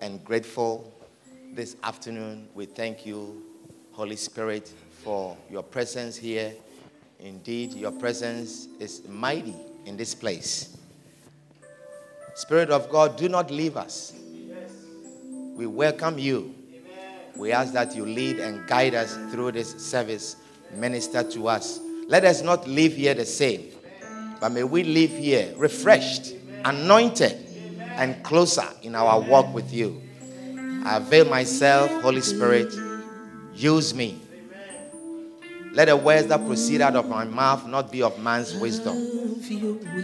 And grateful this afternoon. We thank you, Holy Spirit, for your presence here. Indeed, your presence is mighty in this place. Spirit of God, do not leave us. We welcome you. We ask that you lead and guide us through this service, minister to us. Let us not leave here the same, but may we leave here refreshed, anointed, and closer in our walk with you. I avail myself, Holy Spirit, use me. Let the words that proceed out of my mouth not be of man's wisdom,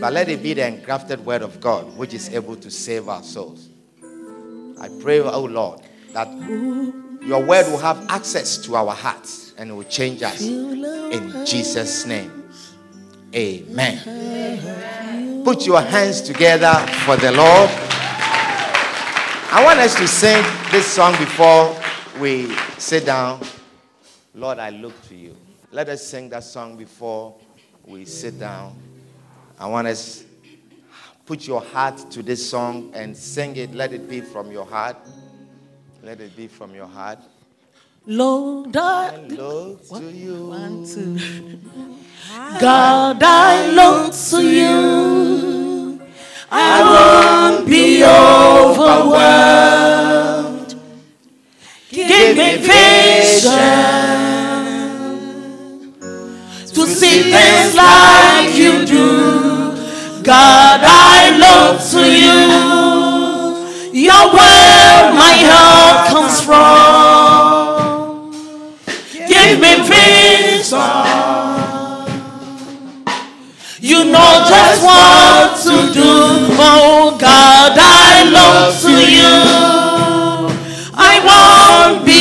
but let it be the engrafted word of God, which is able to save our souls. I pray, oh Lord, that your word will have access to our hearts and will change us. In Jesus' name, amen. Put your hands together for the Lord. I want us to sing this song before we sit down. Lord, I look to you. Let us sing that song before we sit down. I want us put your heart to this song and sing it. Let it be from your heart. Let it be from your heart. Lord, I Look to you. want to. God, I look to you. I won't be overwhelmed. Give me patience to see things like you do. God, I look to you. You're where my help comes from. Wisdom. You know just what to do. Oh God, I look to you. I won't be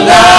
love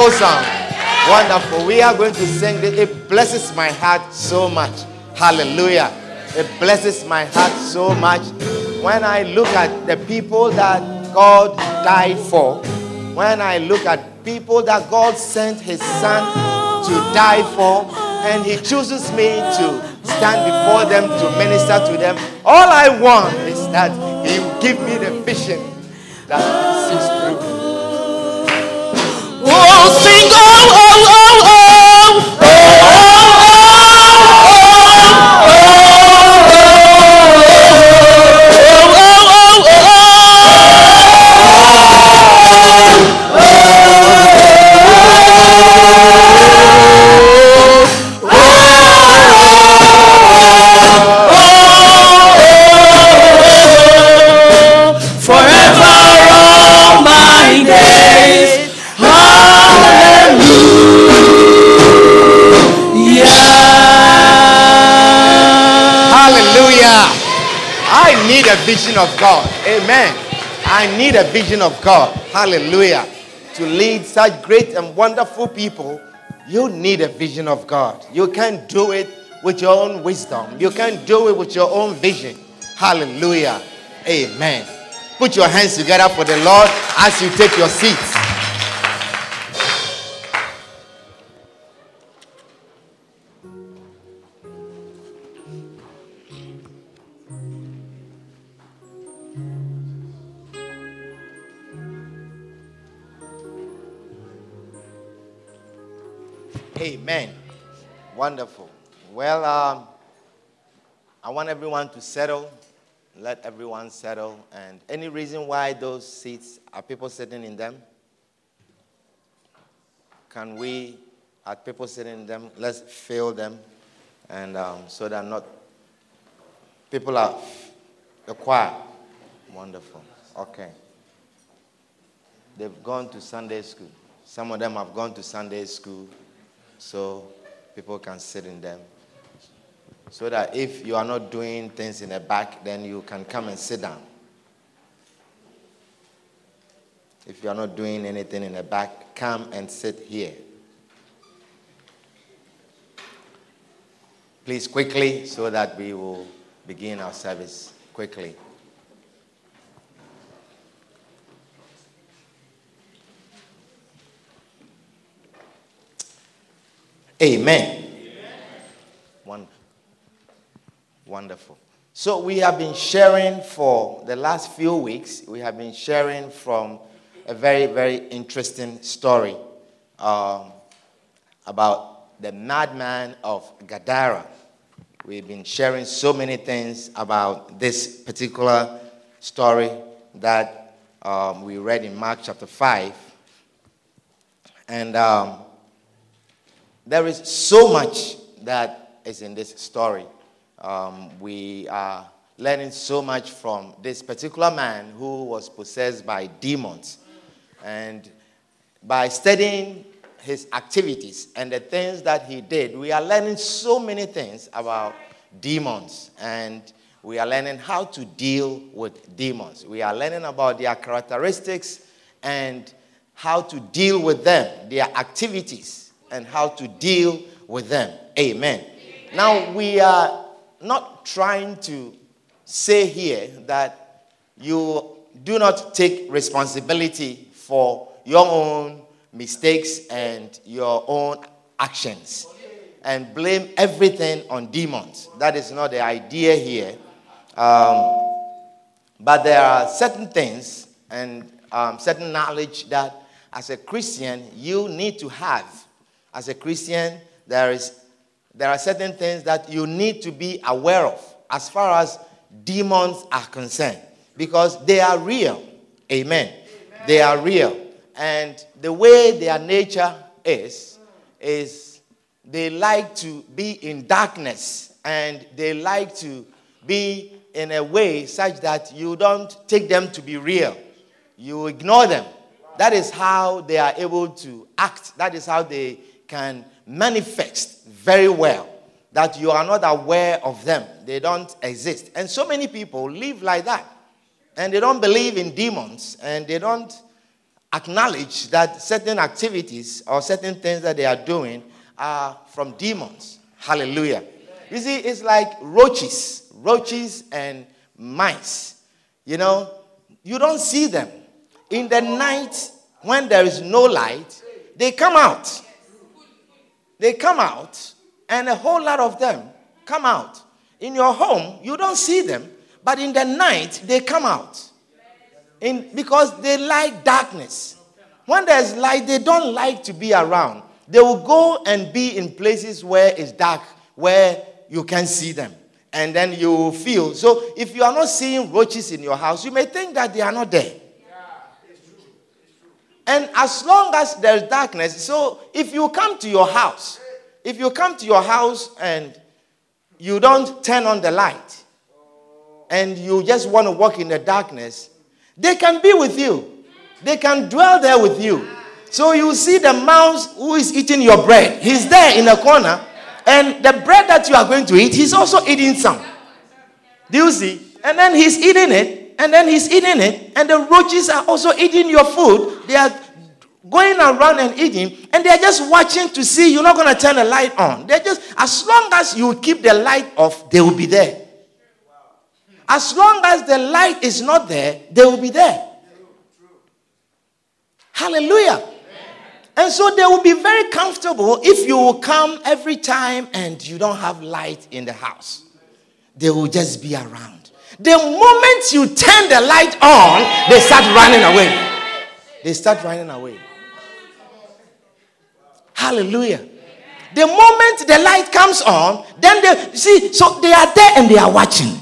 a powerful song. Wonderful. We are going to sing this. It blesses my heart so much. Hallelujah. It blesses my heart so much when I look at the people that God died for. When I look at people that God sent his son to die for, and he chooses me to stand before them to minister to them. All I want is that he give me the vision that Oh, vision of God. Amen. I need a vision of God. Hallelujah. To lead such great and wonderful people, you need a vision of God. You can't do it with your own wisdom, you can't do it with your own vision. Hallelujah. Amen. Put your hands together for the Lord as you take your seats. Amen. Wonderful. Well, um, I want everyone to settle. Let everyone settle. And any reason why those seats are people sitting in them? Can we, are people sitting in them? Let's fill them, and um, so that not people are the choir. Wonderful. Okay. They've gone to Sunday school. Some of them have gone to Sunday school so people can sit in them. So that if you are not doing things in the back, then you can come and sit down. If you are not doing anything in the back, come and sit here. Please, quickly, so that we will begin our service quickly. Amen. One, wonderful. So we have been sharing for the last few weeks. We have been sharing from a very, very interesting story um, about the madman of Gadara. We've been sharing so many things about this particular story that um, we read in Mark chapter 5. And um, there is so much that is in this story. Um, we are learning so much from this particular man who was possessed by demons. And by studying his activities and the things that he did, we are learning so many things about demons. And we are learning how to deal with demons. We are learning about their characteristics and how to deal with them, their activities, and how to deal with them. Amen. Now, we are not trying to say here that you do not take responsibility for your own mistakes and your own actions and blame everything on demons. That is not the idea here. Um, but there are certain things and um, certain knowledge that, as a Christian, you need to have. As a Christian, there is there are certain things that you need to be aware of as far as demons are concerned because they are real. Amen. Amen. They are real. And the way their nature is, is they like to be in darkness and they like to be in a way such that you don't take them to be real. You ignore them. That is how they are able to act. That is how they can manifest very well. That you are not aware of them. They don't exist. And so many people live like that. And they don't believe in demons. And they don't acknowledge that certain activities or certain things that they are doing are from demons. Hallelujah. You see, it's like roaches, roaches and mice. You know, you don't see them. In the night, when there is no light, they come out. They come out, and a whole lot of them come out. In your home, you don't see them, but in the night, they come out. In, because they like darkness. When there's light, they don't like to be around. They will go and be in places where it's dark, where you can see them. And then you feel. So if you are not seeing roaches in your house, you may think that they are not there. And as long as there's darkness, so if you come to your house, if you come to your house and you don't turn on the light, and you just want to walk in the darkness, they can be with you. They can dwell there with you. So you see the mouse who is eating your bread. He's there in the corner. And the bread that you are going to eat, he's also eating some. Do you see? And then he's eating it. And then he's eating it. And the roaches are also eating your food. They are going around and eating. And they're just watching to see you're not going to turn the light on. They're just, as long as you keep the light off, they will be there. As long as the light is not there, they will be there. Hallelujah. And so they will be very comfortable if you will come every time and you don't have light in the house. They will just be around. The moment you turn the light on, they start running away. They start running away. Hallelujah. The moment the light comes on, then they see, so they are there and they are watching.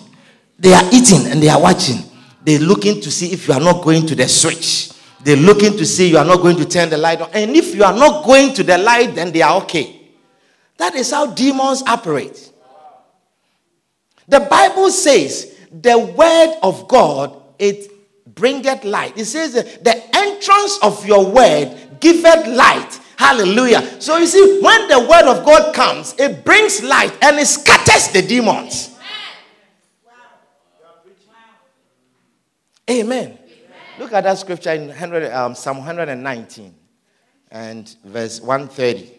They are eating and they are watching. They're looking to see if you are not going to the switch. They're looking to see you are not going to turn the light on. And if you are not going to the light, then they are okay. That is how demons operate. The Bible says the word of God, it bringeth light. It says the entrance of your word giveth light. Hallelujah. So you see, when the word of God comes, it brings light and it scatters the demons. Amen. Amen. Look at that scripture in 100, um, Psalm 119 and verse 130.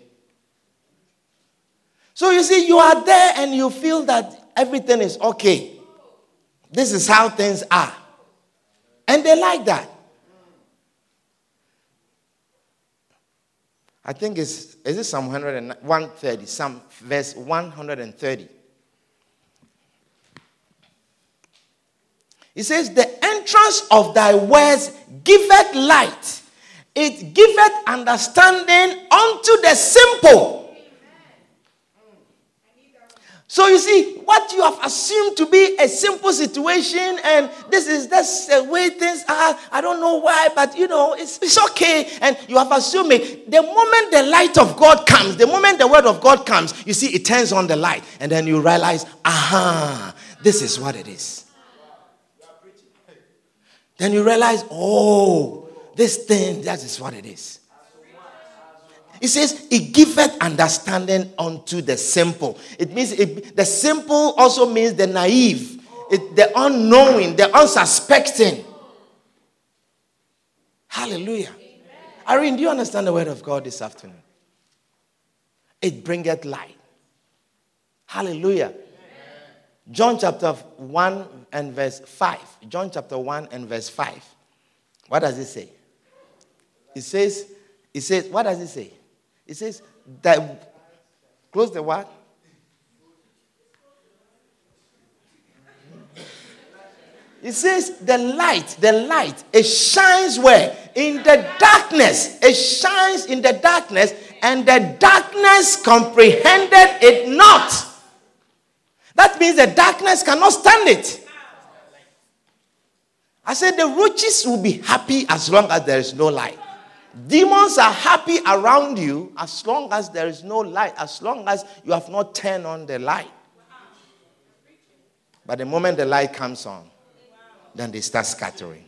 So you see, you are there and you feel that everything is okay. This is how things are. And they like that. I think it's, is it Psalm 130, Psalm verse 130. It says, The entrance of thy words giveth light, it giveth understanding unto the simple. So you see, what you have assumed to be a simple situation, and this is that's the way things are. I don't know why, but you know, it's, it's okay. And you have assumed it. The moment the light of God comes, the moment the word of God comes, you see, it turns on the light, and then you realize, aha, this is what it is. Then you realize, oh, this thing, that is what it is. It says, it giveth understanding unto the simple. It means it, the simple also means the naive, it, the unknowing, the unsuspecting. Hallelujah. Irene, do you understand the word of God this afternoon? It bringeth light. Hallelujah. John chapter 1 and verse 5. John chapter 1 and verse 5. What does it say? It says, it says, what does it say? It says that close the what? It says the light, the light, it shines where? In the darkness. It shines in the darkness, and the darkness comprehended it not. That means the darkness cannot stand it. I said the roaches will be happy as long as there is no light. Demons are happy around you as long as there is no light, as long as you have not turned on the light. But the moment the light comes on, then they start scattering.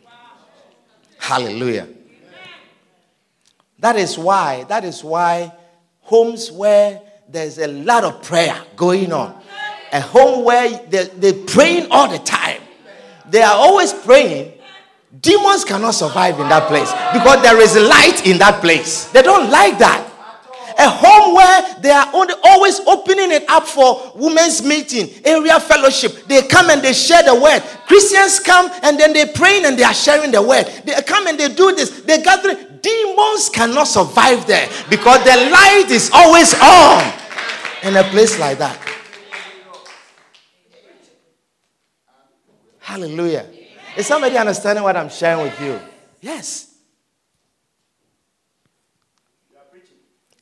Hallelujah. That is why, that is why homes where there's a lot of prayer going on, a home where they, they're praying all the time. They are always praying. Demons cannot survive in that place because there is light in that place. They don't like that. A home where they are only, always opening it up for women's meeting, area fellowship. They come and they share the word. Christians come and then they praying and they are sharing the word. They come and they do this. They gather. Demons cannot survive there because the light is always on in a place like that. Hallelujah. Is somebody understanding what I'm sharing with you? Yes.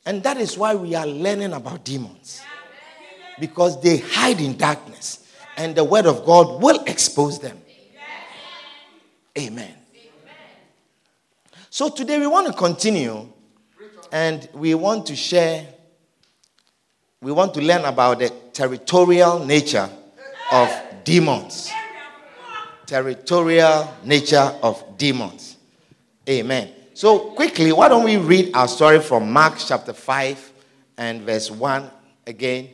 And that is why we are learning about demons. Because they hide in darkness. And the word of God will expose them. Amen. So today we want to continue and we want to share, we want to learn about the territorial nature of demons territorial nature of demons. Amen. So, quickly, why don't we read our story from Mark chapter 5 and verse 1 again?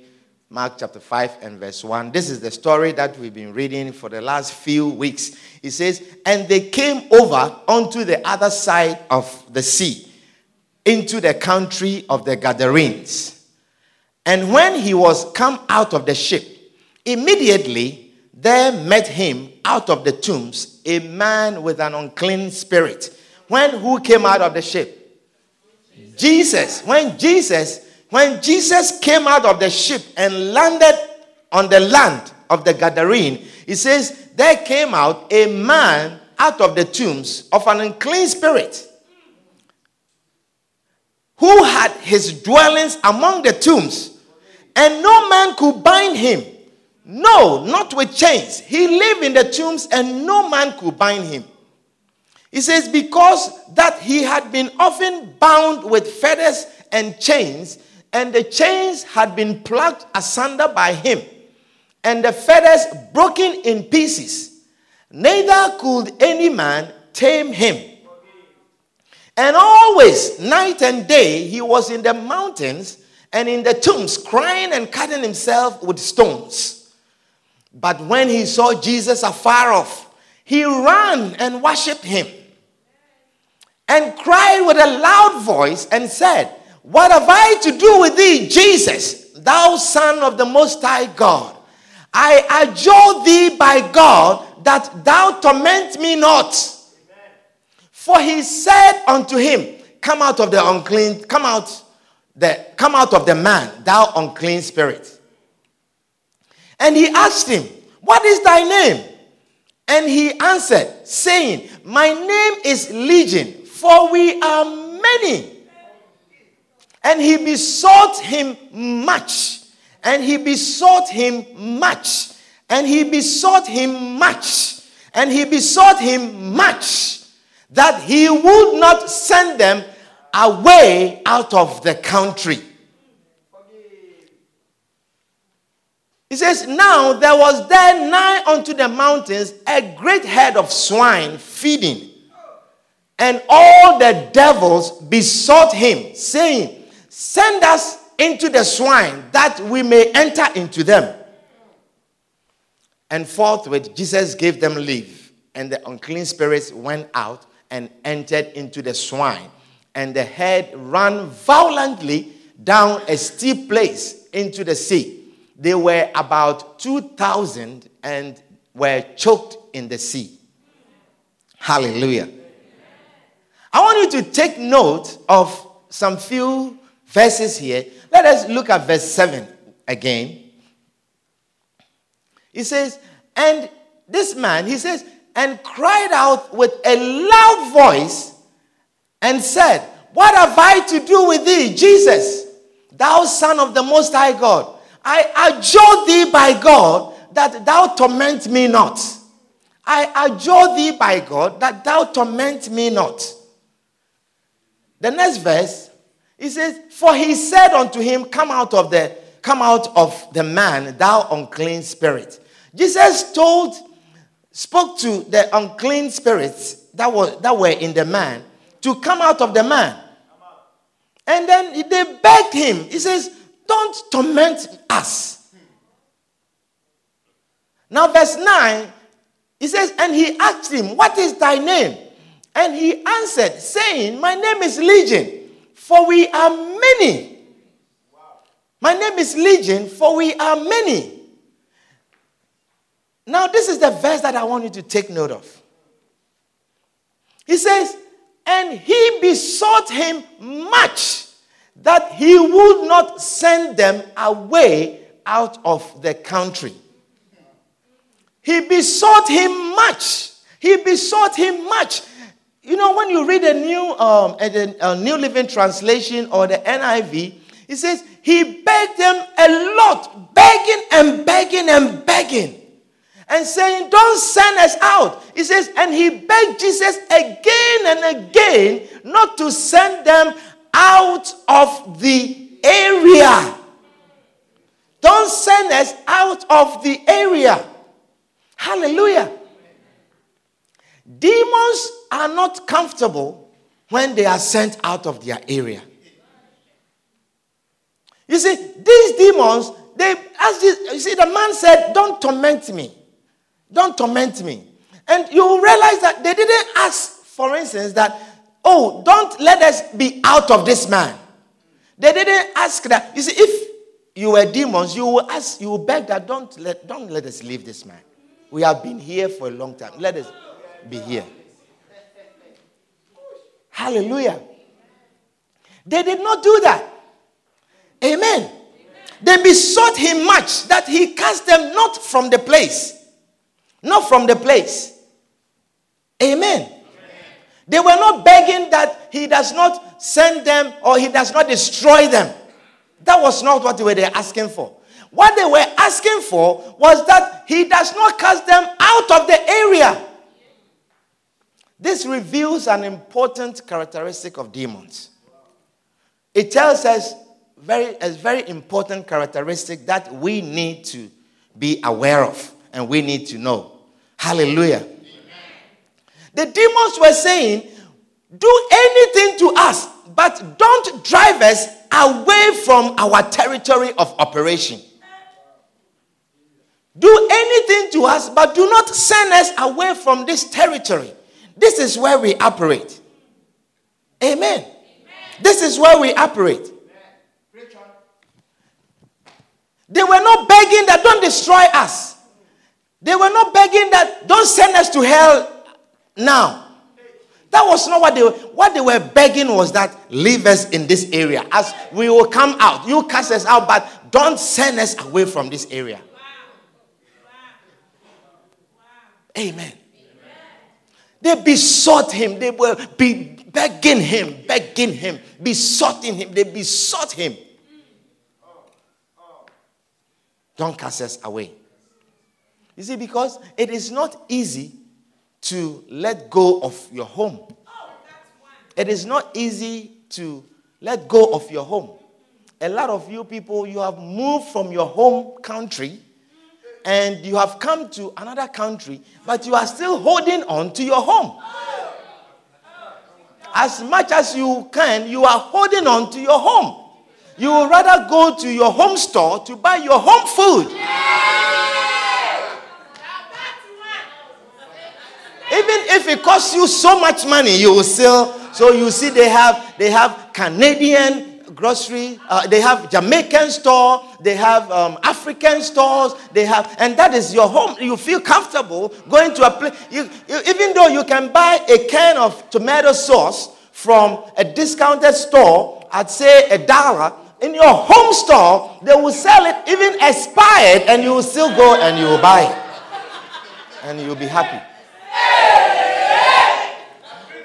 Mark chapter 5 and verse 1. This is the story that we've been reading for the last few weeks. It says, And they came over onto the other side of the sea, into the country of the Gadarenes. And when he was come out of the ship, immediately there met him out of the tombs a man with an unclean spirit. When who came out of the ship? Jesus. When Jesus, when Jesus came out of the ship and landed on the land of the Gadarene, he says, There came out a man out of the tombs of an unclean spirit who had his dwellings among the tombs, and no man could bind him no, not with chains. He lived in the tombs and no man could bind him. He says, because that he had been often bound with fetters and chains, and the chains had been plucked asunder by him, and the fetters broken in pieces. Neither could any man tame him. And always, night and day, he was in the mountains and in the tombs, crying and cutting himself with stones. But when he saw Jesus afar off, he ran and worshipped him and cried with a loud voice and said, What have I to do with thee, Jesus, thou Son of the Most High God? I adjure thee by God that thou torment me not. For he said unto him, Come out of the unclean, come out, the, come out of the man, thou unclean spirit. And he asked him, What is thy name? And he answered, saying, My name is Legion, for we are many. And he besought him much. And he besought him much. And he besought him much. And he besought him much that he would not send them away out of the country. He says, Now there was there nigh unto the mountains a great herd of swine feeding. And all the devils besought him, saying, Send us into the swine that we may enter into them. And forthwith Jesus gave them leave, and the unclean spirits went out and entered into the swine. And the herd ran violently down a steep place into the sea they were about 2,000 and were choked in the sea. Hallelujah. I want you to take note of some few verses here. Let us look at verse 7 again. He says, And this man, he says, and cried out with a loud voice and said, What have I to do with thee, Jesus, thou Son of the Most High God? I adjure thee by God that thou torment me not. I adjure thee by God that thou torment me not. The next verse, he says, For he said unto him, Come out of the come out of the man, thou unclean spirit. Jesus told, spoke to the unclean spirits that were that were in the man to come out of the man. And then they begged him. He says, don't torment us. Now, verse 9, He says, and he asked him, What is thy name? And he answered, saying, My name is Legion, for we are many. My name is Legion, for we are many. Now, this is the verse that I want you to take note of. He says, And he besought him much that he would not send them away out of the country. He besought him much. He besought him much. You know, when you read a new, um, a, a New Living Translation or the NIV, it says he begged them a lot, begging and begging and begging, and saying, "Don't send us out." He says, and he begged Jesus again and again not to send them out of the area. Don't send us out of the area. Hallelujah. Demons are not comfortable when they are sent out of their area. You see, these demons, they as you see, the man said, Don't torment me. Don't torment me. And you realize that they didn't ask, for instance, that, oh, don't let us be out of this man. They didn't ask that. You see, if you were demons, you will ask, you will beg that don't let, don't let us leave this man. We have been here for a long time. Let us be here. Hallelujah. They did not do that. Amen. They besought him much that he cast them not from the place. Not from the place. Amen. They were not begging that he does not send them or he does not destroy them. That was not what they were asking for. What they were asking for was that he does not cast them out of the area. This reveals an important characteristic of demons. It tells us very, a very important characteristic that we need to be aware of and we need to know. Hallelujah. The demons were saying, Do anything to us, but don't drive us away from our territory of operation. Do anything to us, but do not send us away from this territory. This is where we operate. Amen. Amen. This is where we operate. They were not begging that don't destroy us. They were not begging that don't send us to hell now. That was not what they were. What they were begging was that leave us in this area. As we will come out. You cast us out, but don't send us away from this area. Amen. They besought him. They were be begging him, begging him, besoughting him. They besought him. Don't cast us away. You see, because it is not easy to let go of your home. It is not easy to let go of your home. A lot of you people, you have moved from your home country and you have come to another country, but you are still holding on to your home. As much as you can, you are holding on to your home. You would rather go to your home store to buy your home food. Even if it costs you so much money, you will still. So you see, they have they have Canadian grocery. Uh, they have Jamaican store. They have um, African stores. They have, and that is your home. You feel comfortable going to a place. You, you, even though you can buy a can of tomato sauce from a discounted store at say a dollar, in your home store they will sell it even expired, and you will still go and you will buy it, and you'll be happy.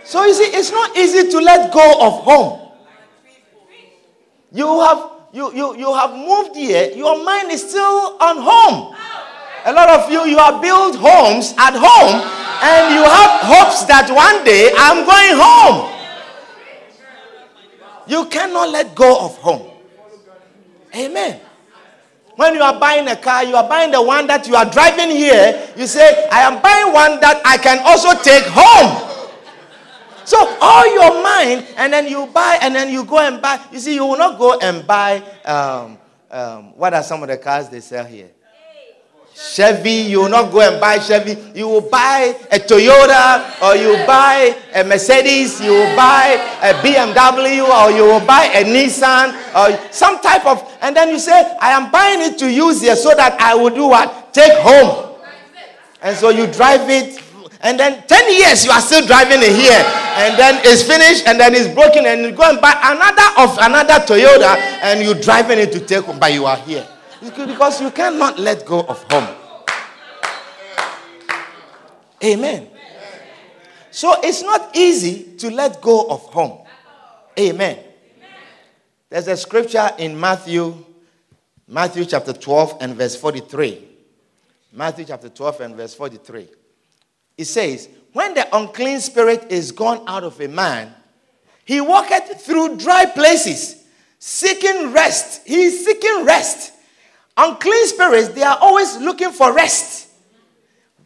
So you see, it's not easy to let go of home. You have you, you, you have moved here, your mind is still on home. A lot of you, you have built homes at home, and you have hopes that one day I'm going home. You cannot let go of home. Amen. When you are buying a car, you are buying the one that you are driving here. You say, I am buying one that I can also take home. So all your mind, and then you buy, and then you go and buy. You see, you will not go and buy. Um, um, what are some of the cars they sell here? Chevy, you will not go and buy Chevy. You will buy a Toyota or you buy a Mercedes, you will buy a BMW or you will buy a Nissan or some type of, and then you say, I am buying it to use here so that I will do what? Take home. And so you drive it, and then 10 years you are still driving it here, and then it's finished, and then it's broken, and you go and buy another of another Toyota, and you're driving it to take home, but you are here. Because you cannot let go of home. Amen. So it's not easy to let go of home. Amen. There's a scripture in Matthew, Matthew chapter 12 and verse 43. Matthew chapter 12 and verse 43. It says, When the unclean spirit is gone out of a man, he walketh through dry places, seeking rest. He is seeking rest. Unclean spirits, they are always looking for rest.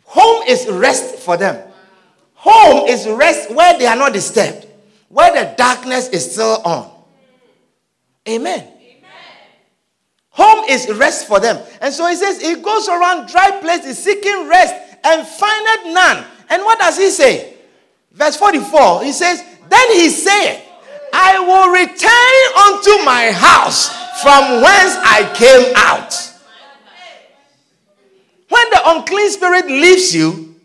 Home is rest for them. Home is rest where they are not disturbed, where the darkness is still on. Amen. Amen. Home is rest for them. And so he says, he goes around dry places seeking rest and findeth none. And what does he say? Verse 44, he says, Then he said, I will return unto my house from whence I came out. When the unclean spirit leaves you,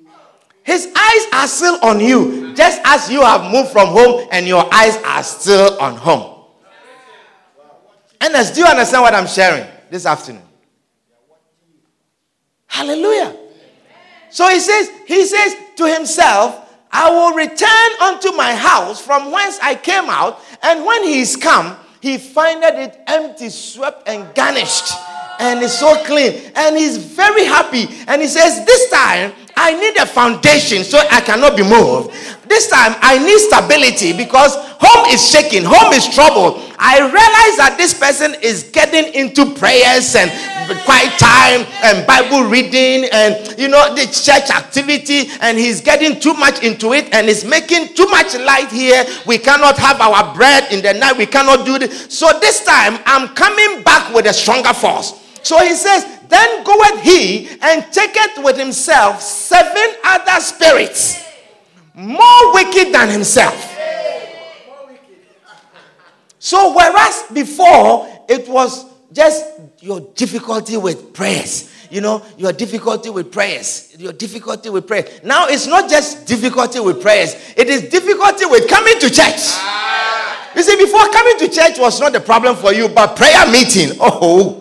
his eyes are still on you, just as you have moved from home and your eyes are still on home. And as do you understand what I'm sharing this afternoon? Hallelujah. So he says, he says to himself, I will return unto my house from whence I came out, and when he is come, he findeth it empty, swept, and garnished and it's so clean. And he's very happy. And he says, This time I need a foundation so I cannot be moved. This time I need stability because home is shaking, home is troubled. I realize that this person is getting into prayers and quiet time and Bible reading and you know the church activity, and he's getting too much into it and it's making too much light here. We cannot have our bread in the night, we cannot do this. So this time I'm coming back with a stronger force. So he says, Then goeth he and taketh with himself seven other spirits, more wicked than himself. So, whereas before it was just your difficulty with prayers, you know, your difficulty with prayers, your difficulty with prayers. Now it's not just difficulty with prayers, it is difficulty with coming to church. You see, before coming to church was not the problem for you, but prayer meeting, oh,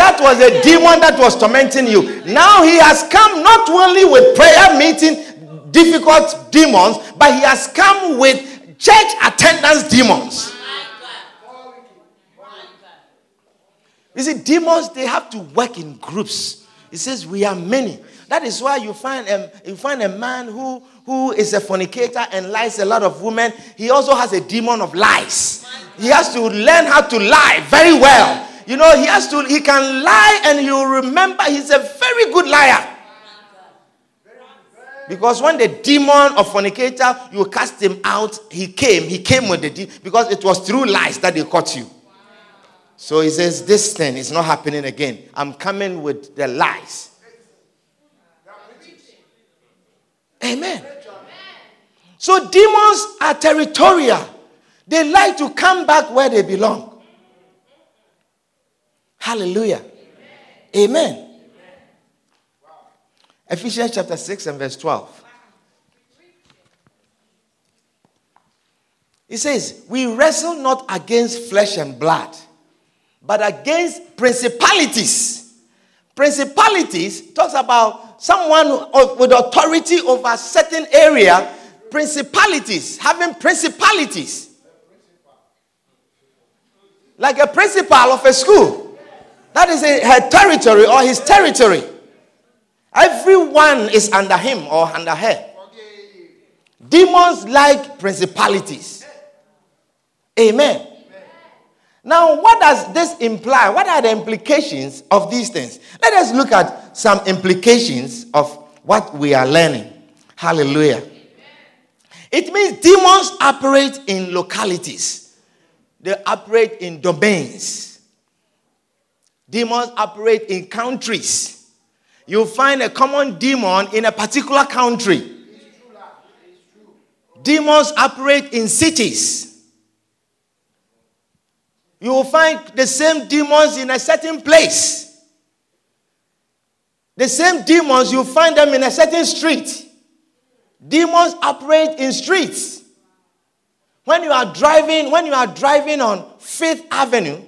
That was a demon that was tormenting you. Now he has come not only with prayer meeting difficult demons, but he has come with church attendance demons. You see, demons they have to work in groups. He says we are many. That is why you find a, you find a man who, who is a fornicator and lies a lot of women. He also has a demon of lies. He has to learn how to lie very well. You know, he has to, he can lie and you remember he's a very good liar. Because when the demon of fornicator, you cast him out, he came, he came with the demon, because it was through lies that they caught you. So he says, This thing is not happening again. I'm coming with the lies. Amen. So demons are territorial. They like to come back where they belong. Hallelujah. Amen. Amen. Ephesians chapter 6 and verse 12. It says, We wrestle not against flesh and blood, but against principalities. Principalities talks about someone with authority over a certain area. Principalities, having principalities. Like a principal of a school. That is her territory or his territory. Everyone is under him or under her. Demons like principalities. Amen. Now, what does this imply? What are the implications of these things? Let us look at some implications of what we are learning. Hallelujah. It means demons operate in localities, they operate in domains. Demons operate in countries. You find a common demon in a particular country. Demons operate in cities. You will find the same demons in a certain place. The same demons, you find them in a certain street. Demons operate in streets. When you are driving, when you are driving on Fifth Avenue,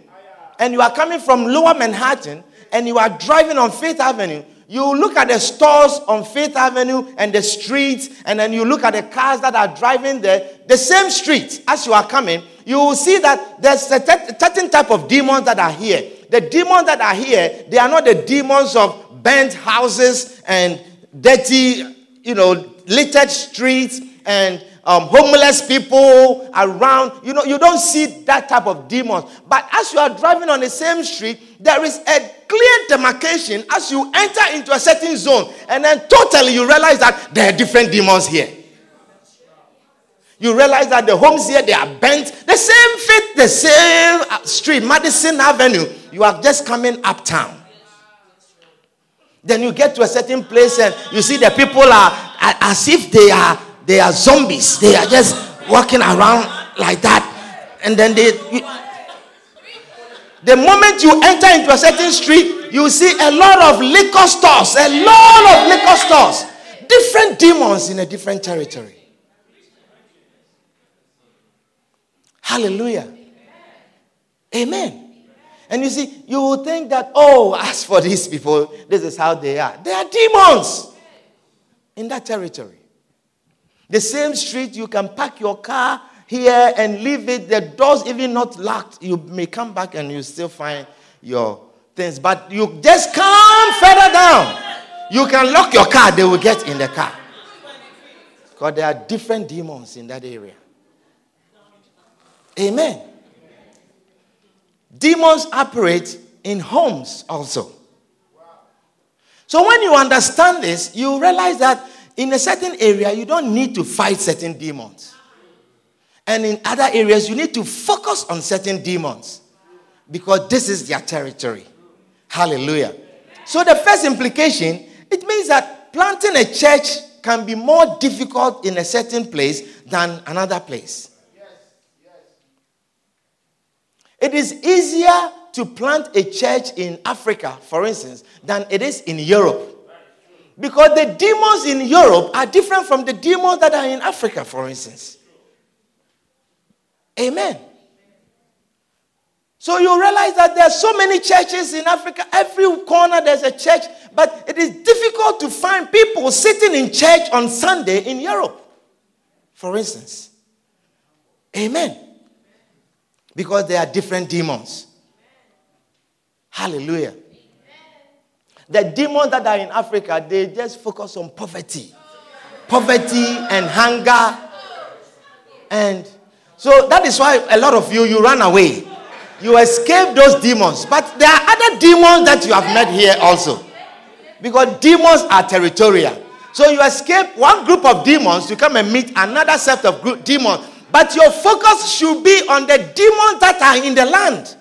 and you are coming from Lower Manhattan, and you are driving on Fifth Avenue, you look at the stores on Fifth Avenue and the streets, and then you look at the cars that are driving there, the same street as you are coming, you will see that there's a certain type of demons that are here. The demons that are here, they are not the demons of burnt houses and dirty, you know, littered streets and um, homeless people around. You know, you don't see that type of demons. But as you are driving on the same street, there is a clear demarcation as you enter into a certain zone, and then totally you realize that there are different demons here. You realize that the homes here they are bent, the same fit, the same uh, street, Madison Avenue. You are just coming uptown. Then you get to a certain place and you see the people are as if they are they are zombies. They are just walking around like that. And then they you, the moment you enter into a certain street, you see a lot of liquor stores, a lot of liquor stores. Different demons in a different territory. Hallelujah. Amen. And you see, you will think that, oh, as for these people, this is how they are. They are demons in that territory. The same street, you can park your car here and leave it, the doors even not locked. You may come back and you still find your things. But you just come further down. You can lock your car, they will get in the car. Because there are different demons in that area. Amen. Demons operate in homes also. So when you understand this, you realize that in a certain area, you don't need to fight certain demons. And in other areas, you need to focus on certain demons because this is their territory. Hallelujah. So the first implication, it means that planting a church can be more difficult in a certain place than another place. It is easier to plant a church in Africa, for instance, than it is in Europe. Because the demons in Europe are different from the demons that are in Africa, for instance. Amen. So you realize that there are so many churches in Africa. Every corner there's a church, but it is difficult to find people sitting in church on Sunday in Europe, for instance. Amen because they are different demons. Hallelujah. The demons that are in Africa, they just focus on poverty. Poverty and hunger. And so that is why a lot of you, you run away. You escape those demons. But there are other demons that you have met here also. Because demons are territorial. So you escape one group of demons, you come and meet another set of group demons but your focus should be on the demons that are in the land.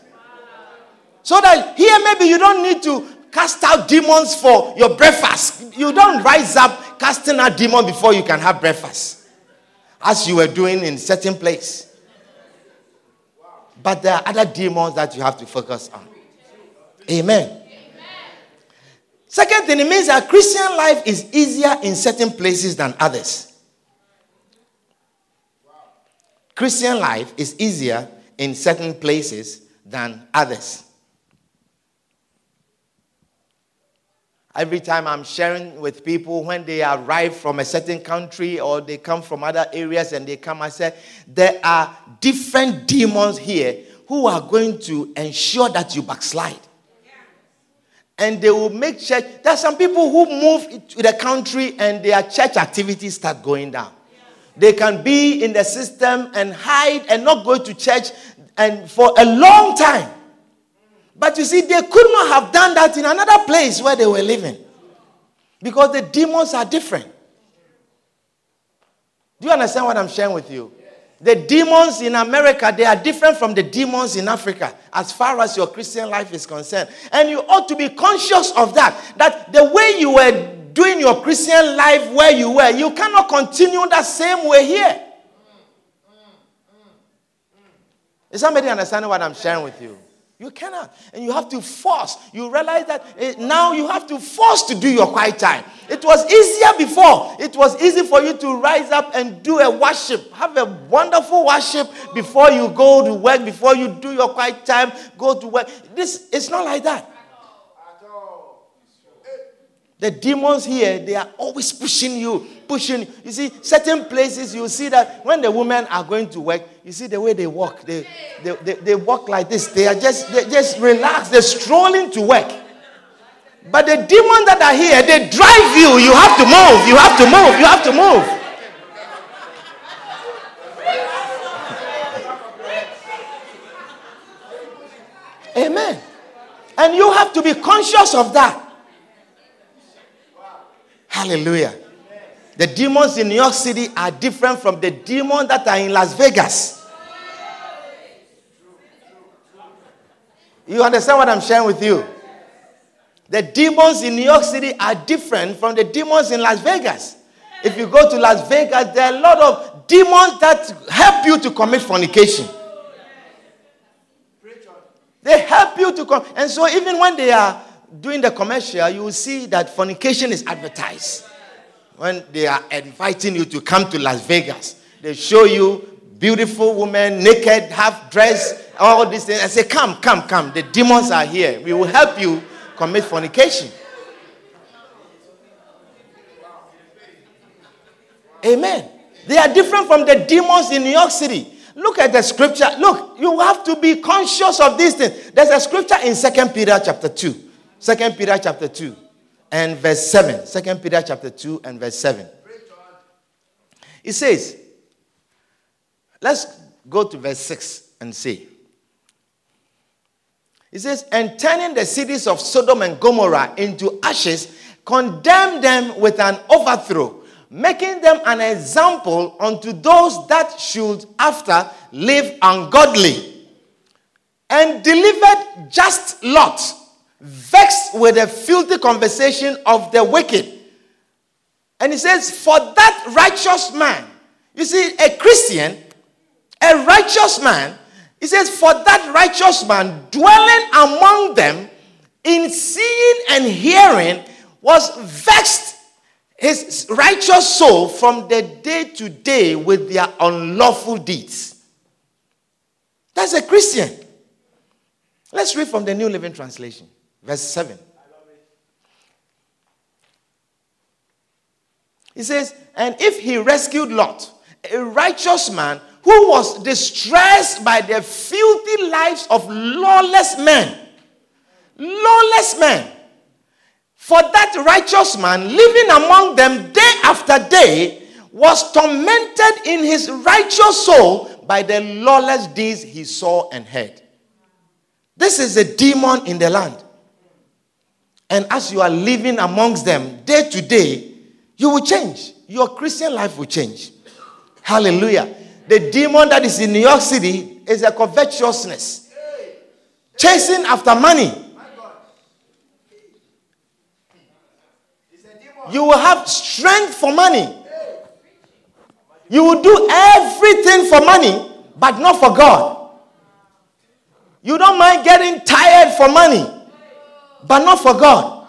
So that here, maybe you don't need to cast out demons for your breakfast. You don't rise up casting out demons before you can have breakfast, as you were doing in certain place. But there are other demons that you have to focus on. Amen. Second thing, it means that Christian life is easier in certain places than others. Christian life is easier in certain places than others. Every time I'm sharing with people when they arrive from a certain country or they come from other areas and they come, I say, there are different demons here who are going to ensure that you backslide. And they will make church. There are some people who move to the country and their church activities start going down. They can be in the system and hide and not go to church and for a long time. But you see, they could not have done that in another place where they were living. Because the demons are different. Do you understand what I'm sharing with you? The demons in America, they are different from the demons in Africa as far as your Christian life is concerned. And you ought to be conscious of that. That the way you were doing your Christian life where you were, you cannot continue that same way here. Is somebody understanding what I'm sharing with you? You cannot. And you have to force. You realize that eh, now you have to force to do your quiet time. It was easier before. It was easy for you to rise up and do a worship. Have a wonderful worship before you go to work, before you do your quiet time, go to work. This it's not like that. The demons here, they are always pushing you, pushing. You see, certain places you see that when the women are going to work, you see the way they walk. They, they, they, they walk like this. They are just they just relaxed. They're strolling to work. But the demons that are here, they drive you. You have to move. You have to move. You have to move. Amen. And you have to be conscious of that. Hallelujah. The demons in New York City are different from the demons that are in Las Vegas. You understand what I'm sharing with you? The demons in New York City are different from the demons in Las Vegas. If you go to Las Vegas, there are a lot of demons that help you to commit fornication. They help you to come. And so even when they are doing the commercial, you will see that fornication is advertised. When they are inviting you to come to Las Vegas, they show you beautiful women, naked, half dressed, all these things. I say, Come, come, come. The demons are here. We will help you commit fornication. Amen. They are different from the demons in New York City. Look at the scripture. Look, you have to be conscious of these things. There's a scripture in Second Peter chapter 2. Second Peter chapter 2 and verse 7. Second Peter chapter 2 and verse 7. It says, let's go to verse 6 and see. It says, and turning the cities of Sodom and Gomorrah into ashes, condemn them with an overthrow, making them an example unto those that should after live ungodly, and delivered just Lot vexed with the filthy conversation of the wicked. And he says, For that righteous man, you see, a Christian, a righteous man, he says, For that righteous man dwelling among them in seeing and hearing was vexed his righteous soul from the day to day with their unlawful deeds. That's a Christian. Let's read from the New Living Translation. Verse 7. He says, And if he rescued Lot, a righteous man who was distressed by the filthy lives of lawless men, lawless men, for that righteous man living among them day after day was tormented in his righteous soul by the lawless deeds he saw and heard. This is a demon in the land. And as you are living amongst them day to day, you will change. Your Christian life will change. Hallelujah. The demon that is in New York City is a covetousness, chasing after money. You will have strength for money. You will do everything for money, but not for God. You don't mind getting tired for money but not for God.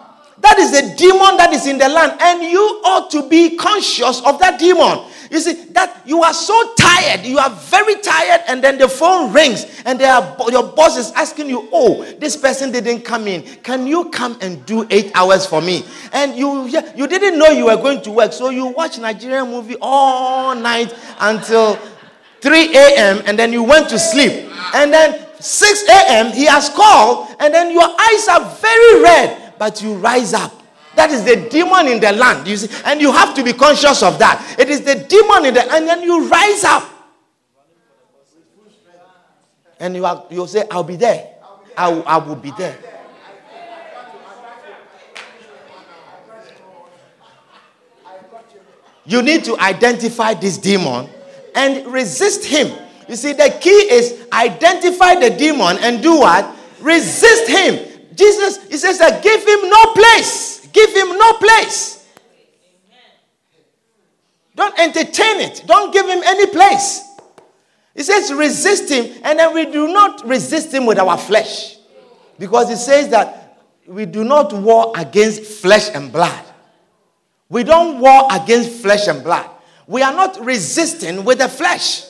That is a demon that is in the land, and you ought to be conscious of that demon. You see, that you are so tired, you are very tired, and then the phone rings, and are, your boss is asking you, Oh, this person didn't come in. Can you come and do eight hours for me? And you, you didn't know you were going to work, so you watch Nigerian movie all night until 3 a.m., and then you went to sleep. And then 6 a.m., he has called, and then your eyes are very red, but you rise up. That is the demon in the land. You see, and you have to be conscious of that. It is the demon in the and then you rise up. And you are you say, I'll be there. I will, I will be there. You need to identify this demon and resist him. You see, the key is identify the demon and do what? Resist him. Jesus, he says that give him no place. Give him no place. Don't entertain it. Don't give him any place. He says resist him, and then we do not resist him with our flesh. Because he says that we do not war against flesh and blood. We don't war against flesh and blood. We are not resisting with the flesh.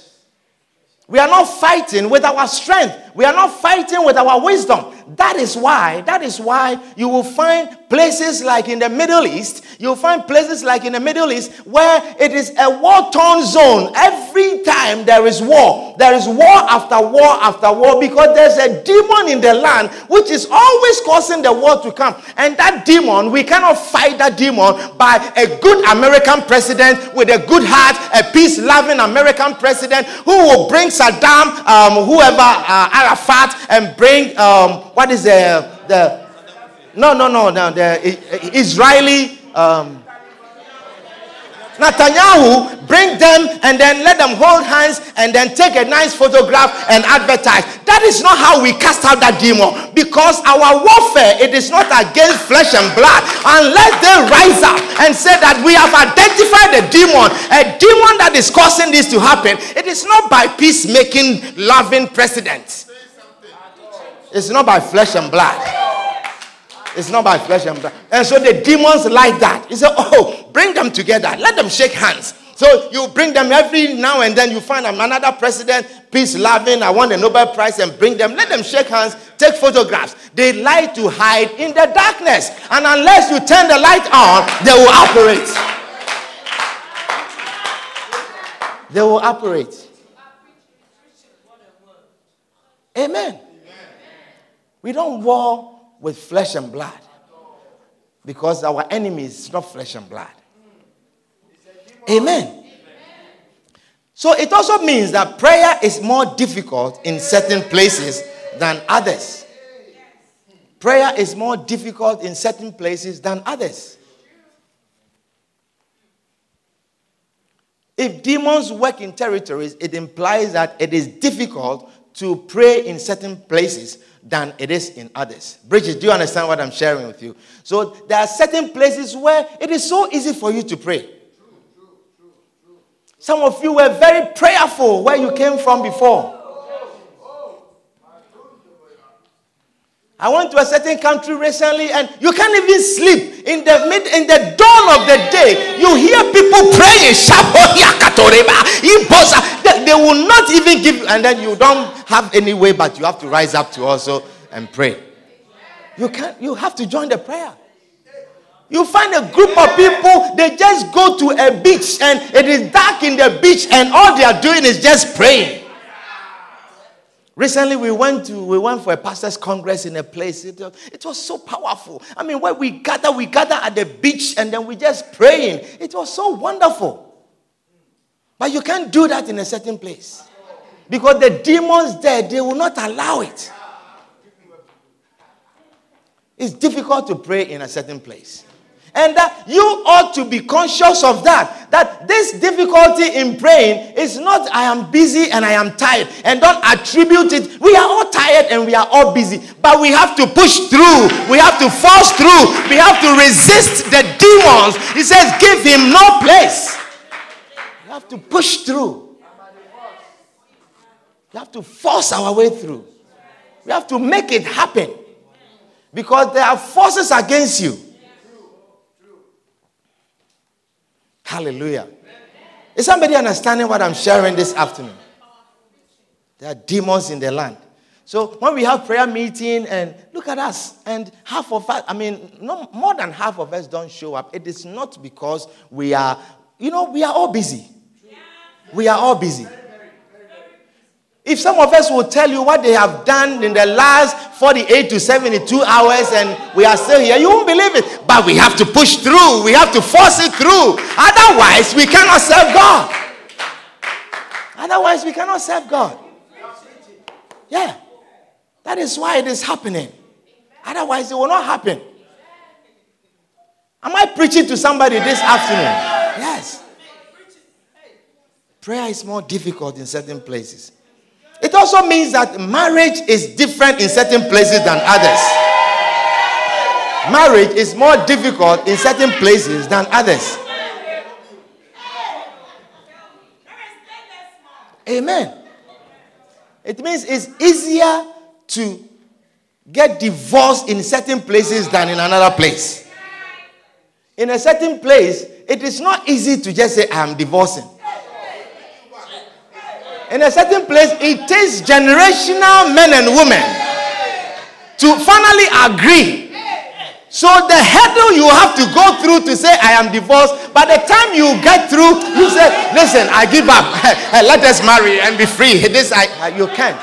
We are not fighting with our strength. We are not fighting with our wisdom. That is why, that is why you will find places like in the Middle East, you'll find places like in the Middle East where it is a war torn zone. Every time there is war, there is war after war after war because there's a demon in the land which is always causing the war to come. And that demon, we cannot fight that demon by a good American president with a good heart, a peace loving American president who will bring Saddam, um, whoever, uh, Arafat, and bring, um, what is the, the no, no, no, no, the Israeli. Um, Netanyahu, bring them and then let them hold hands and then take a nice photograph and advertise. That is not how we cast out that demon because our warfare it is not against flesh and blood unless they rise up and say that we have identified a demon, a demon that is causing this to happen. It is not by peacemaking, loving presidents. It's not by flesh and blood. It's not by flesh and blood. And so the demons like that. He said, Oh, bring them together. Let them shake hands. So you bring them every now and then. You find another president, peace loving. I won a Nobel Prize and bring them. Let them shake hands, take photographs. They like to hide in the darkness. And unless you turn the light on, they will operate. They will operate. Amen. We don't war with flesh and blood because our enemy is not flesh and blood. Amen. So it also means that prayer is more difficult in certain places than others. Prayer is more difficult in certain places than others. If demons work in territories, it implies that it is difficult to pray in certain places than it is in others. Bridget, do you understand what I'm sharing with you? So there are certain places where it is so easy for you to pray. Some of you were very prayerful where you came from before. I went to a certain country recently and you can't even sleep. In the mid in the dawn of the day, you hear people praying. They, they will not even give and then you don't have any way, but you have to rise up to also and pray. You can't you have to join the prayer. You find a group of people, they just go to a beach and it is dark in the beach, and all they are doing is just praying. Recently, we went to we went for a pastors' congress in a place. It, it was so powerful. I mean, when we gather, we gather at the beach and then we just praying. It was so wonderful. But you can't do that in a certain place because the demons there they will not allow it. It's difficult to pray in a certain place. And that you ought to be conscious of that. That this difficulty in praying is not, I am busy and I am tired. And don't attribute it. We are all tired and we are all busy. But we have to push through. We have to force through. We have to resist the demons. He says, give him no place. We have to push through. We have to force our way through. We have to make it happen. Because there are forces against you. Hallelujah. Is somebody understanding what I'm sharing this afternoon? There are demons in the land. So when we have prayer meeting and look at us, and half of us, I mean, no, more than half of us don't show up. It is not because we are, you know, we are all busy. We are all busy. If some of us will tell you what they have done in the last 48 to 72 hours and we are still here, you won't believe it. But we have to push through, we have to force it through. Otherwise, we cannot serve God. Otherwise, we cannot serve God. Yeah. That is why it is happening. Otherwise, it will not happen. Am I preaching to somebody this afternoon? Yes. Prayer is more difficult in certain places. It also means that marriage is different in certain places than others. Marriage is more difficult in certain places than others. Amen. It means it's easier to get divorced in certain places than in another place. In a certain place, it is not easy to just say, I'm divorcing. In a certain place, it takes generational men and women to finally agree. So the hurdle you have to go through to say, I am divorced, by the time you get through, you say, listen, I give up. Let us marry and be free. This, I, you can't.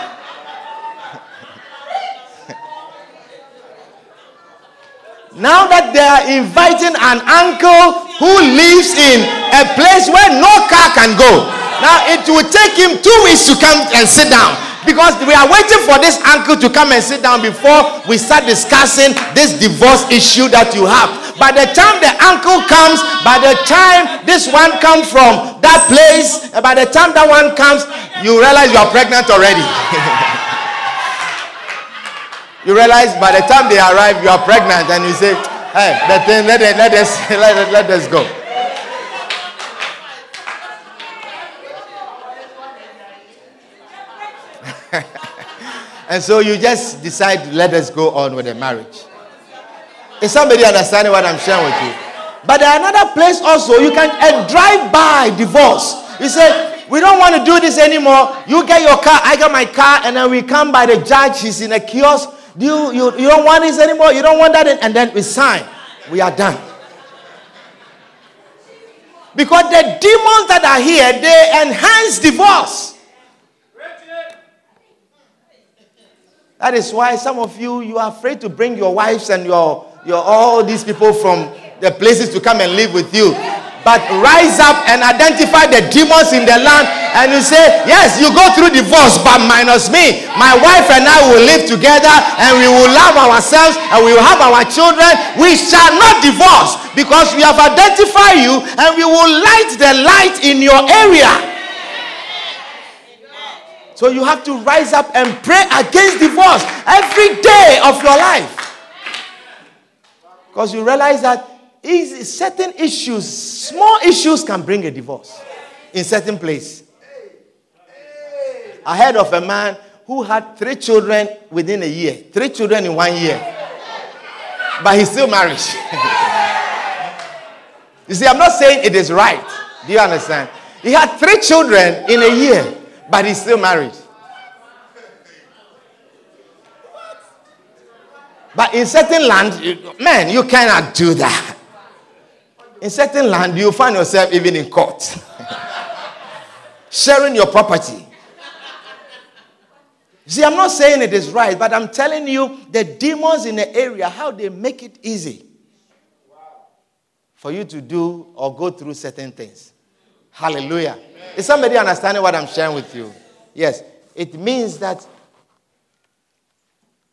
Now that they are inviting an uncle who lives in a place where no car can go. Now it will take him two weeks to come and sit down because we are waiting for this uncle to come and sit down before we start discussing this divorce issue that you have. By the time the uncle comes, by the time this one comes from that place, by the time that one comes, you realize you are pregnant already. You realize by the time they arrive, you are pregnant, and you say, "Hey, let, let, let us let, let us go." And so you just decide, let us go on with the marriage. Is somebody understanding what I'm sharing with you? But there another place also you can uh, drive by divorce. You say, we don't want to do this anymore. You get your car, I get my car, and then we come by the judge. He's in a kiosk. You, you, you don't want this anymore? You don't want that? And then we sign. We are done. Because the demons that are here, they enhance divorce. That is why some of you, you are afraid to bring your wives and your, your all these people from the places to come and live with you. But rise up and identify the demons in the land and you say yes you go through divorce but minus me my wife and i will live together and we will love ourselves and we will have our children. We shall not divorce because we have identified you and we will light the light in your area so you have to rise up and pray against divorce every day of your life because you realize that certain issues, small issues can bring a divorce in certain place. I heard of a man who had three children within a year, three children in one year, but he's still married. you see, I'm not saying it is right. Do you understand? He had three children in a year, but he's still married. But in certain land, man, you cannot do that. In certain land, you find yourself even in court, sharing your property. See, I'm not saying it is right, but I'm telling you the demons in the area, how they make it easy for you to do or go through certain things. Hallelujah. Amen. Is somebody understanding what I'm sharing with you? Yes. It means that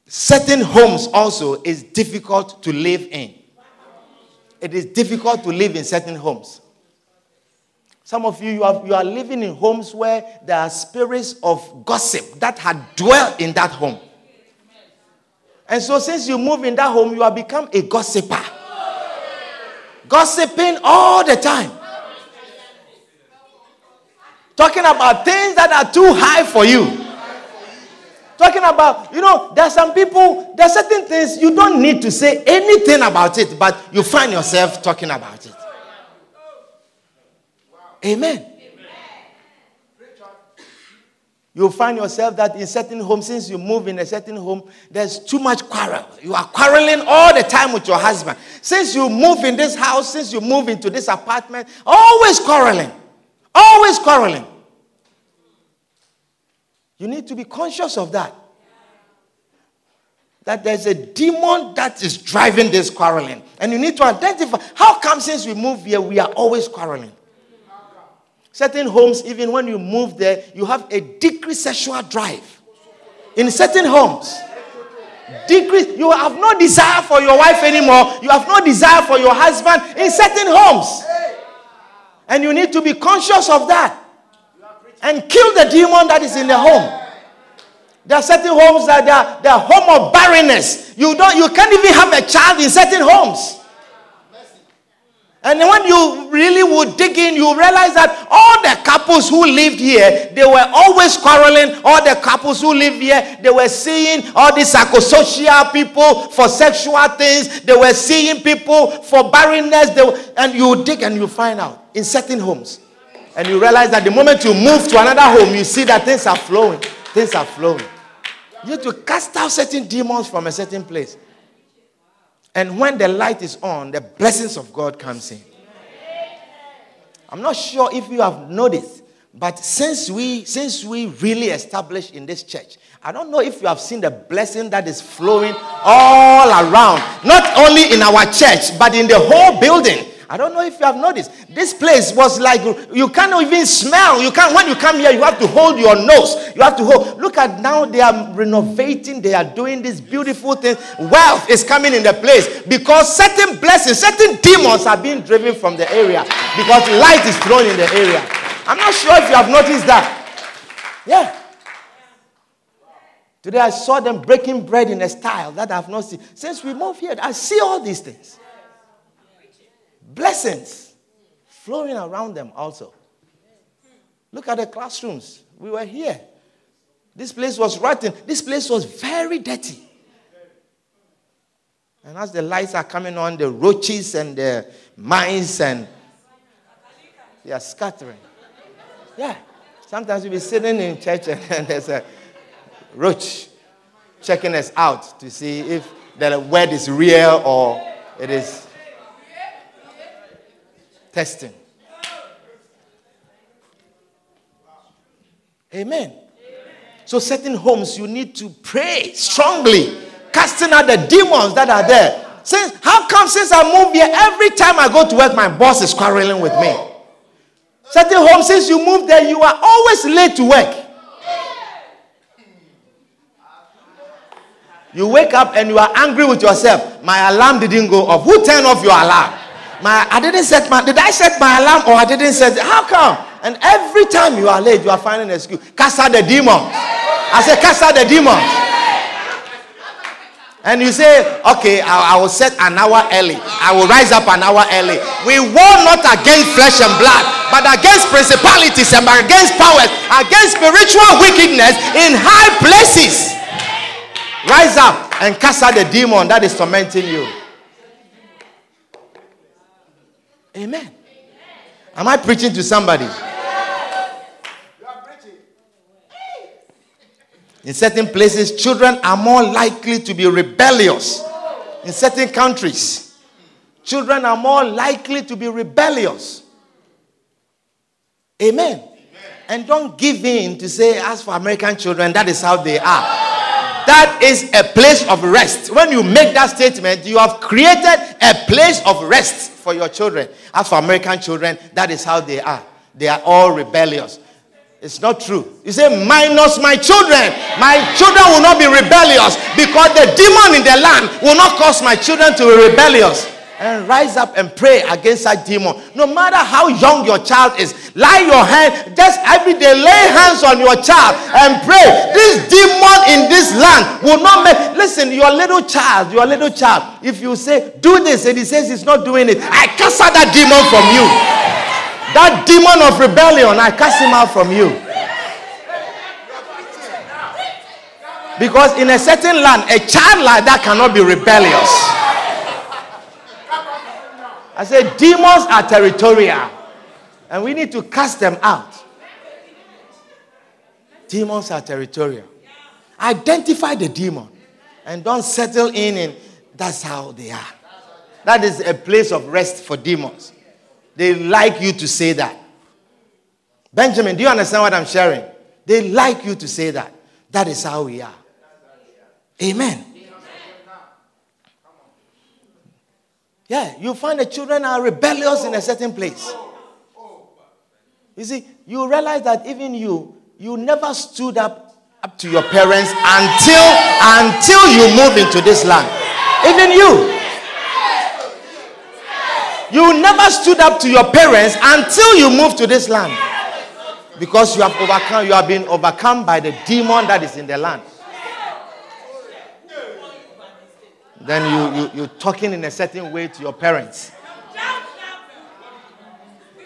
certain homes also is difficult to live in it is difficult to live in certain homes. Some of you, you are, you are living in homes where there are spirits of gossip that had dwelt in that home. And so, since you move in that home, you have become a gossiper. Gossiping all the time. Talking about things that are too high for you. Talking about, you know, there are some people, there are certain things you don't need to say anything about it, but you find yourself talking about it. Amen. You find yourself that in certain homes, since you move in a certain home, there's too much quarrel. You are quarreling all the time with your husband. Since you move in this house, since you move into this apartment, always quarreling. Always quarreling. You need to be conscious of that. That there's a demon that is driving this quarreling. And you need to identify how come since we move here, we are always quarreling. Certain homes, even when you move there, you have a decreased sexual drive. In certain homes, decrease. You have no desire for your wife anymore. You have no desire for your husband in certain homes. And you need to be conscious of that. and kill the demon that is in the home. There are certain homes that are, they are home of barrenness. You don't you can't even have a child in certain homes. And when you really would dig in, you realize that all the couples who lived here, they were always quarreling. All the couples who lived here, they were seeing all these psychosocial people for sexual things. They were seeing people for barrenness. Were, and you dig and you find out in certain homes. And you realize that the moment you move to another home, you see that things are flowing. Things are flowing. You need to cast out certain demons from a certain place. And when the light is on, the blessings of God comes in. I'm not sure if you have noticed, but since we since we really established in this church, I don't know if you have seen the blessing that is flowing all around, not only in our church, but in the whole building. I don't know if you have noticed. This place was like you cannot even smell. You can't when you come here, you have to hold your nose. You have to hold. Look at now they are renovating, they are doing this beautiful thing. Wealth is coming in the place because certain blessings, certain demons are being driven from the area because light is thrown in the area. I'm not sure if you have noticed that. Yeah. Today I saw them breaking bread in a style that I've not seen. Since we moved here, I see all these things blessings flowing around them also. Look at the classrooms. We were here. This place was rotten. This place was very dirty. And as the lights are coming on, the roaches and the mice and they are scattering. Yeah. Sometimes we'll be sitting in church and there's a roach checking us out to see if the word is real or it is testing. Amen. So, certain homes you need to pray strongly, casting out the demons that are there. Since how come since I moved here, every time I go to work, my boss is quarreling with me. Certain homes, since you moved there, you are always late to work. You wake up and you are angry with yourself. My alarm didn't go off. Who turned off your alarm? My, I didn't set my, did I set my alarm or I didn't set? How come? And every time you are late, you are finding an excuse. Cast out the demons. I said, cast out the demons. And you say, okay, I, I, will set an hour early. I will rise up an hour early. We war not against flesh and blood, but against principalities and against powers, against spiritual wickedness in high places. Rise up and cast out the demon that is tormenting you. Amen. Am I preaching to somebody? In certain places, children are more likely to be rebellious. In certain countries, children are more likely to be rebellious. Amen. Amen. And don't give in to say, as for American children, that is how they are that is a place of rest. When you make that statement, you have created a place of rest for your children. As for American children, that is how they are. They are all rebellious. It's not true. You say, minus my children. My children will not be rebellious because the demon in the land will not cause my children to be rebellious and rise up and pray against that demon. No matter how young your child is, lay your hand, just every day lay hands on your child and pray. This demon in this land will not make. Listen, your little child, your little child, if you say, do this, and he says he's not doing it, I cast out that demon from you. That demon of rebellion, I cast him out from you. Because in a certain land, a child like that cannot be rebellious. I said, demons are territorial. And we need to cast them out. Demons are territorial. Identify the demon and don't settle in and that's how they are. That is a place of rest for demons. They like you to say that. Benjamin, do you understand what I'm sharing? They like you to say that. That is how we are. Amen. Yeah, you find the children are rebellious in a certain place. You see, you realize that even you, you never stood up up to your parents until until you move into this land. Even you. You never stood up to your parents until you moved to this land. Because you have overcome, you have been overcome by the demon that is in the land. Then you, you, you're talking in a certain way to your parents.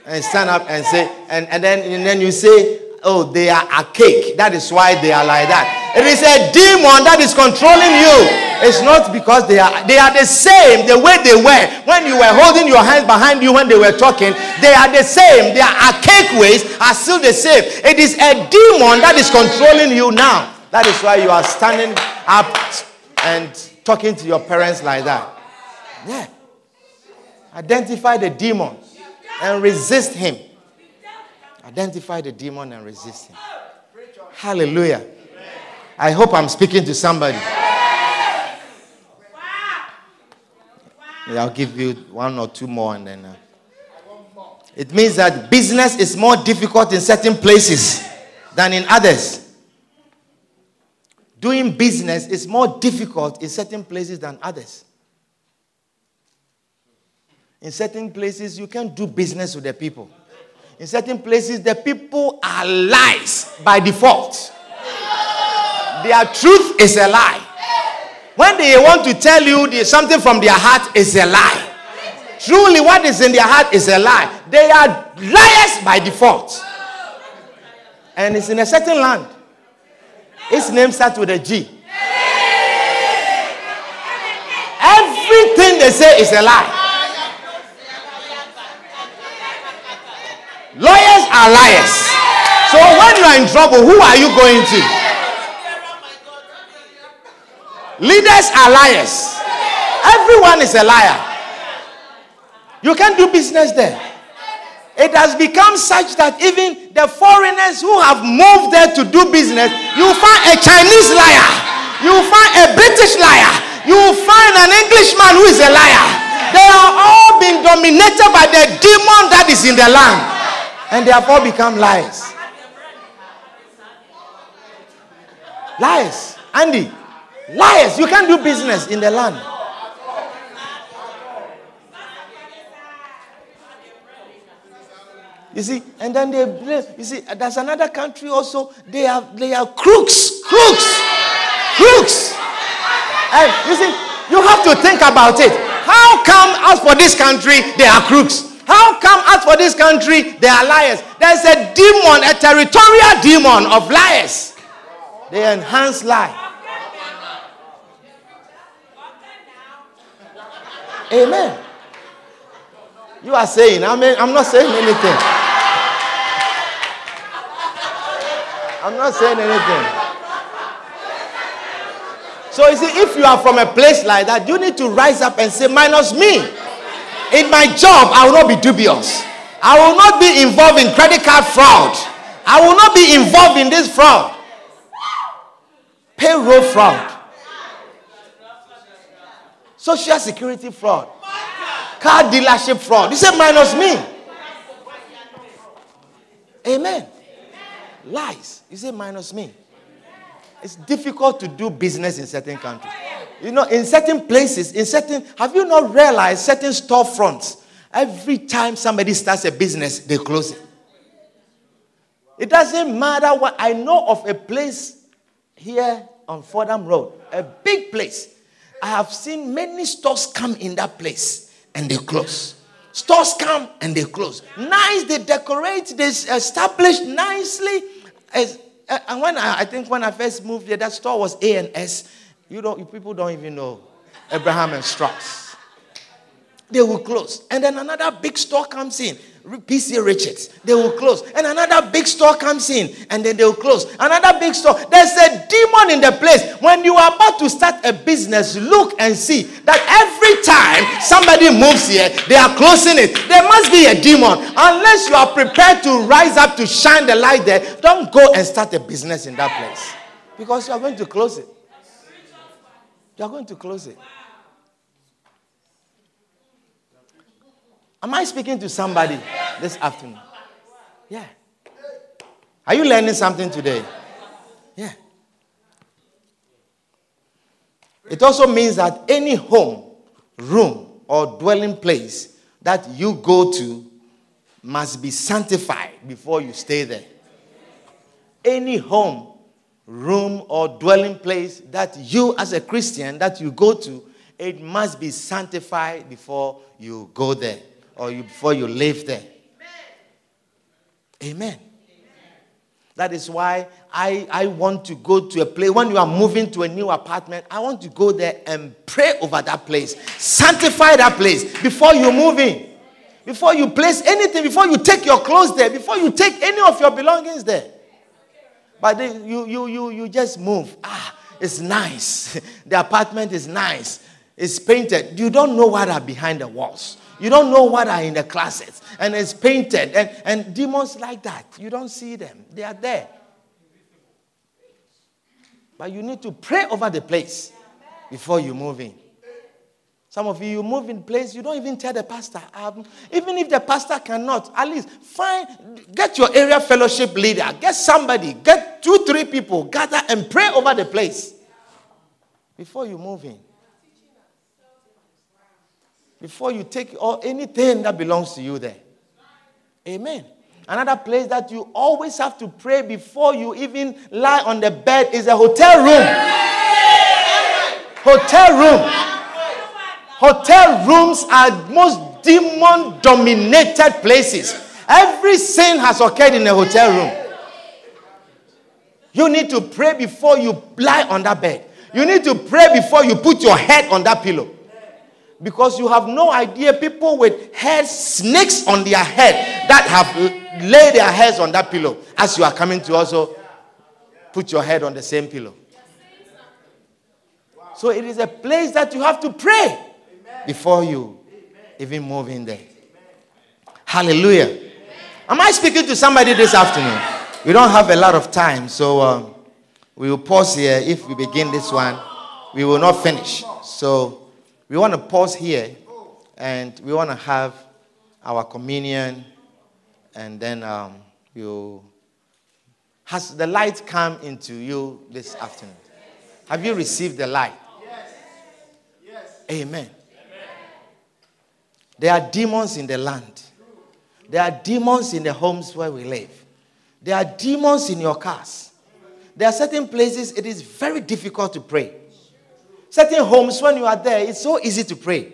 And stand up and say, and, and, then, and then you say, oh, they are a cake. That is why they are like that. It is a demon that is controlling you. It's not because they are they are the same the way they were when you were holding your hands behind you when they were talking. They are the same. Their archaic ways are still the same. It is a demon that is controlling you now. That is why you are standing up and talking to your parents like that. Yeah. Identify the demon and resist him. Identify the demon and resist him. Hallelujah. I hope I'm speaking to somebody. I'll give you one or two more and then. Uh, it means that business is more difficult in certain places than in others. Doing business is more difficult in certain places than others. In certain places, you can't do business with the people. In certain places, the people are lies by default. Their truth is a lie. When they want to tell you something from their heart is a lie. Truly, what is in their heart is a lie. They are liars by default. And it's in a certain land. Its name starts with a G. Everything they say is a lie. Lawyers are liars. So when you are in trouble, who are you going to? Leaders are liars. Everyone is a liar. You can't do business there. It has become such that even the foreigners who have moved there to do business, you find a Chinese liar, you find a British liar, you find an Englishman who is a liar. They are all being dominated by the demon that is in the land and they have all become lies. Lies. Andy, lies. You can't do business in the land. You see, and then they blame. You see, uh, there's another country also. They are they are crooks, crooks, crooks. And you see, you have to think about it. How come, as for this country, they are crooks? How come, as for this country, they are liars? There's a demon, a territorial demon of liars. They enhance lie. Amen. You are saying, I mean, I'm not saying anything. I'm not saying anything. So you see, if you are from a place like that, you need to rise up and say, minus me. In my job, I will not be dubious. I will not be involved in credit card fraud. I will not be involved in this fraud. Payroll fraud. Social security fraud. Car dealership fraud. You say minus me. Amen. Lies. You say minus me. It's difficult to do business in certain countries. You know, in certain places, in certain, have you not realized certain storefronts? Every time somebody starts a business, they close it. It doesn't matter what. I know of a place here on Fordham Road, a big place. I have seen many stores come in that place and they close. Stores come and they close. Nice, they decorate, they uh, establish nicely. As, uh, and when I, I think when I first moved there, that store was A and S you don't, people don't even know Abraham and Straus. They will close. And then another big store comes in, PC Richards. They will close. And another big store comes in, and then they will close. Another big store. There's a demon in the place. When you are about to start a business, look and see that every time somebody moves here, they are closing it. There must be a demon. Unless you are prepared to rise up to shine the light there, don't go and start a business in that place because you are going to close it. You are going to close it. Am I speaking to somebody this afternoon? Yeah. Are you learning something today? Yeah. It also means that any home, room, or dwelling place that you go to must be sanctified before you stay there. any home, room, or dwelling place that you, as a Christian, that you go to, it must be sanctified before you go there or you, before you live there. Amen. Amen. That is why I, I want to go to a place. When you are moving to a new apartment, I want to go there and pray over that place. Sanctify that place before you move in. Before you place anything, before you take your clothes there, before you take any of your belongings there. But then you, you, you, you just move. Ah, it's nice. the apartment is nice. It's painted. You don't know what are behind the walls. You don't know what are in the closets. And it's painted. And, and demons like that. You don't see them. They are there. But you need to pray over the place before you move in. Some of you, you move in place, you don't even tell the pastor. Um, even if the pastor cannot, at least find, get your area fellowship leader, get somebody, get two, three people, gather and pray over the place before you move in. Before you take all, anything that belongs to you there. Amen. Another place that you always have to pray before you even lie on the bed is a hotel room. Hotel room. Hotel rooms are most demon dominated places. Every sin has occurred in a hotel room. You need to pray before you lie on that bed. You need to pray before you put your head on that pillow. Because you have no idea people with hair snakes on their head that have laid their heads on that pillow as you are coming to also put your head on the same pillow. So it is a place that you have to pray before you even move in there. Hallelujah. Am I speaking to somebody this afternoon? We don't have a lot of time, so um, we will pause here. If we begin this one, we will not finish. So we want to pause here and we want to have our communion and then um, you has the light come into you this afternoon have you received the light yes. Yes. amen there are demons in the land. There are demons in the homes where we live. There are demons in your cars. There are certain places it is very difficult to pray. Certain homes, when you are there, it's so easy to pray.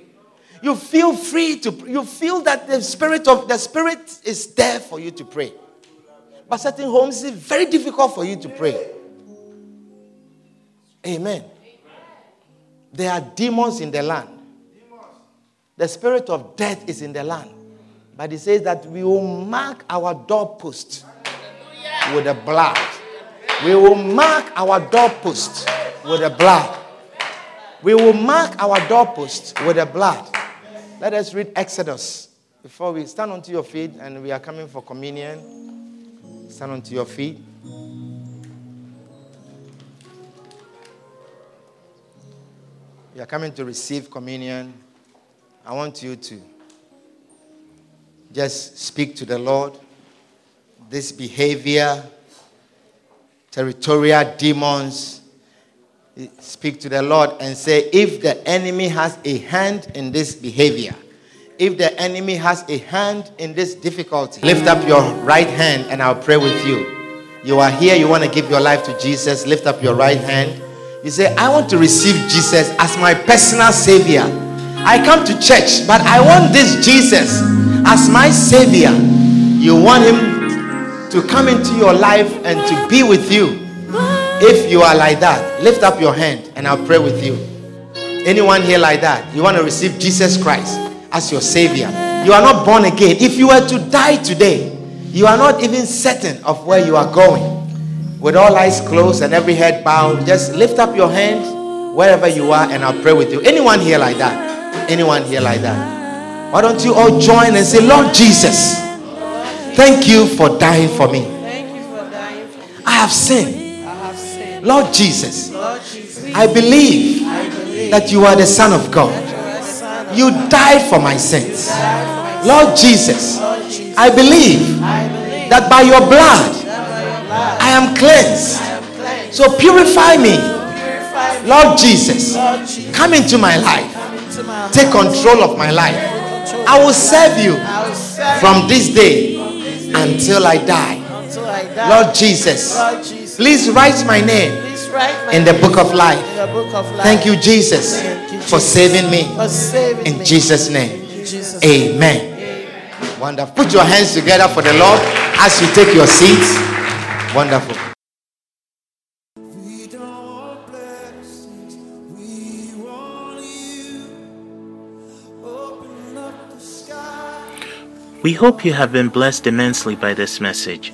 You feel free to you feel that the spirit of the spirit is there for you to pray. But certain homes it's very difficult for you to pray. Amen. There are demons in the land. The spirit of death is in the land. But he says that we will mark our doorpost with the blood. We will mark our doorpost with the blood. We will mark our doorpost with the blood. Let us read Exodus before we stand onto your feet and we are coming for communion. Stand onto your feet. We are coming to receive communion. I want you to just speak to the Lord. This behavior, territorial demons, speak to the Lord and say, if the enemy has a hand in this behavior, if the enemy has a hand in this difficulty, lift up your right hand and I'll pray with you. You are here, you want to give your life to Jesus, lift up your right hand. You say, I want to receive Jesus as my personal Savior. I come to church, but I want this Jesus as my Savior. You want Him to come into your life and to be with you. If you are like that, lift up your hand and I'll pray with you. Anyone here like that? You want to receive Jesus Christ as your Savior? You are not born again. If you were to die today, you are not even certain of where you are going. With all eyes closed and every head bowed, just lift up your hand wherever you are and I'll pray with you. Anyone here like that? Anyone here like that? Why don't you all join and say, Lord Jesus, thank you for dying for me. I have sinned. Lord Jesus, I believe that you are the Son of God. You died for my sins. Lord Jesus, I believe that by your blood I am cleansed. So purify me. Lord Jesus, come into my life. Take control of my life. I will serve you from this day until I die. Lord Jesus, please write my name please write my in the book of life. in the book of life. Thank you, Jesus, for saving me. In. Jesus' name. In Jesus' name. Amen. Wonderful. Put your hands together for the Lord as you take your seats. Wonderful. We don't want blessings, we want you. Open up the sky. We hope you have been blessed immensely by this message.